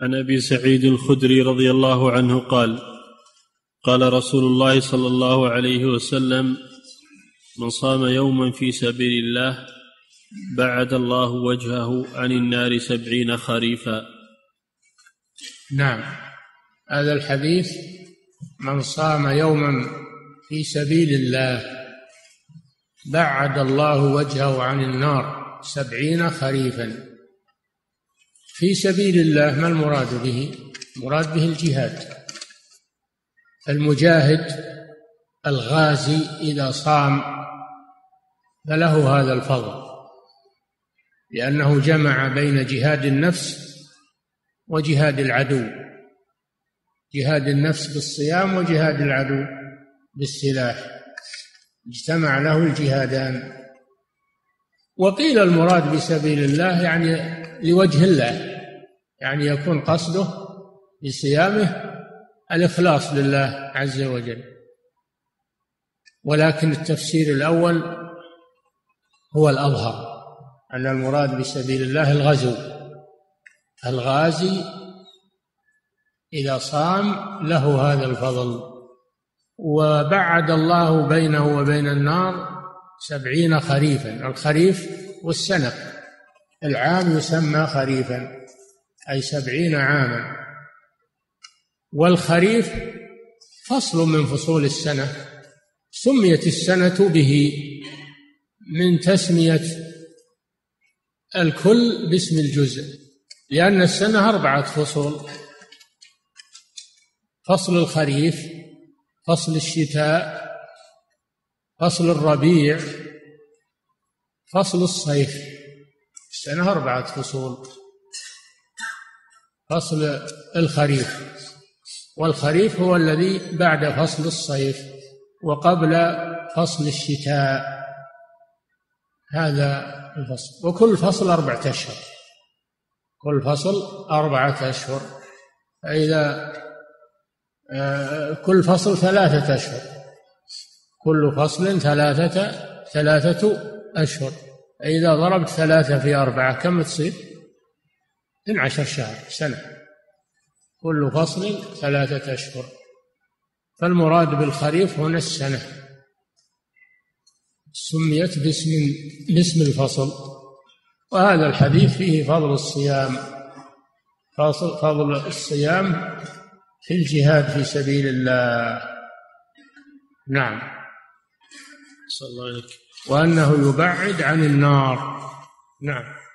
عن أبي سعيد الخدري رضي الله عنه قال قال رسول الله صلى الله عليه وسلم من صام يوما في سبيل الله بعد الله وجهه عن النار سبعين خريفا. نعم. هذا الحديث من صام يوما في سبيل الله بعد الله وجهه عن النار سبعين خريفا. في سبيل الله ما المراد به؟ المراد به الجهاد. المجاهد الغازي إذا صام فله هذا الفضل لأنه جمع بين جهاد النفس وجهاد العدو. جهاد النفس بالصيام وجهاد العدو بالسلاح. اجتمع له الجهادان. وقيل المراد بسبيل الله يعني لوجه الله يعني يكون قصده بصيامه الإخلاص لله عز وجل. ولكن التفسير الأول هو الأظهر أن المراد بسبيل الله الغزو. الغازي إذا صام له هذا الفضل. وبعد الله بينه وبين النار سبعين خريفا الخريف والسنة العام يسمى خريفا أي سبعين عاما. والخريف فصل من فصول السنة سميت السنة به من تسمية الكل باسم الجزء لأن السنة أربعة فصول فصل الخريف فصل الشتاء فصل الربيع فصل الصيف. السنة أربعة فصول. فصل الخريف. والخريف هو الذي بعد فصل الصيف وقبل فصل الشتاء. هذا الفصل. وكل فصل أربعة أشهر. كل فصل أربعة أشهر. فإذا آه، كل فصل ثلاثة أشهر. كل فصل ثلاثة ثلاثة أشهر. فإذا ضربت ثلاثة في أربعة كم تصير؟ 12 شهر سنة. كل فصل ثلاثة أشهر. فالمراد بالخريف هنا السنة. سميت باسم باسم الفصل. وهذا الحديث فيه فضل الصيام. فضل فضل الصيام في الجهاد في سبيل الله. نعم. صلى الله عليك وأنه يبعد عن النار. نعم.